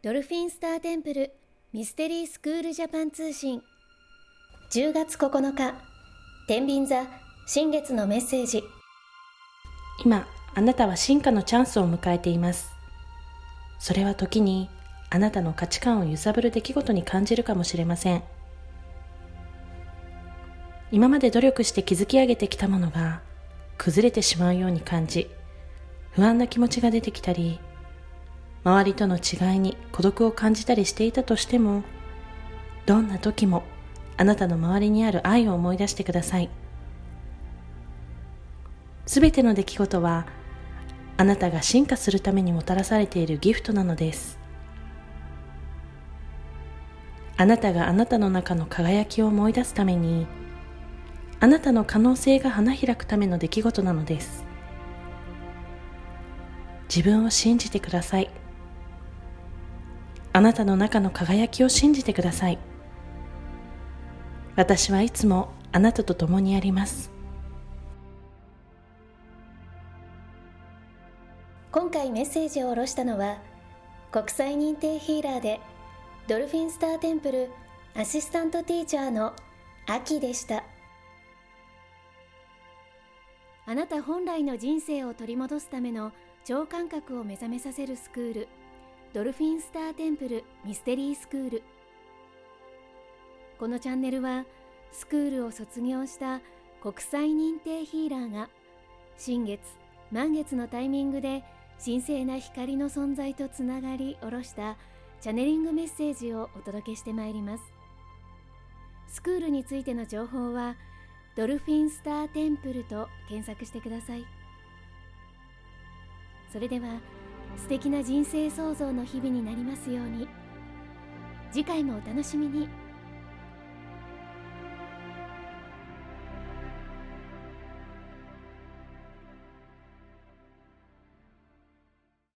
ドルフィンスターテンプルミステリースクールジャパン通信。10月9日天秤座新月のメッセージ。今あなたは進化のチャンスを迎えています。それは時にあなたの価値観を揺さぶる出来事に感じるかもしれません。今まで努力して築き上げてきたものが崩れてしまうように感じ不安な気持ちが出てきたり周りとの違いに孤独を感じたりしていたとしてもどんな時もあなたの周りにある愛を思い出してください。すべての出来事はあなたが進化するためにもたらされているギフトなのです。あなたがあなたの中の輝きを思い出すためにあなたの可能性が花開くための出来事なのです。自分を信じてください。あなたの中の輝きを信じてください。私はいつもあなたと共にあります。今回メッセージを下ろしたのは国際認定ヒーラーでドルフィンスターテンプルアシスタントティーチャーのアキでした。あなた本来の人生を取り戻すための超感覚を目覚めさせるスクール。ドルフィンスターテンプルミステリースクール。このチャンネルはスクールを卒業した国際認定ヒーラーが新月満月のタイミングで神聖な光の存在とつながり下ろしたチャネリングメッセージをお届けしてまいります。スクールについての情報はドルフィンスターテンプルと検索してください。それでは素敵な人生創造の日々になりますように次回もお楽しみに。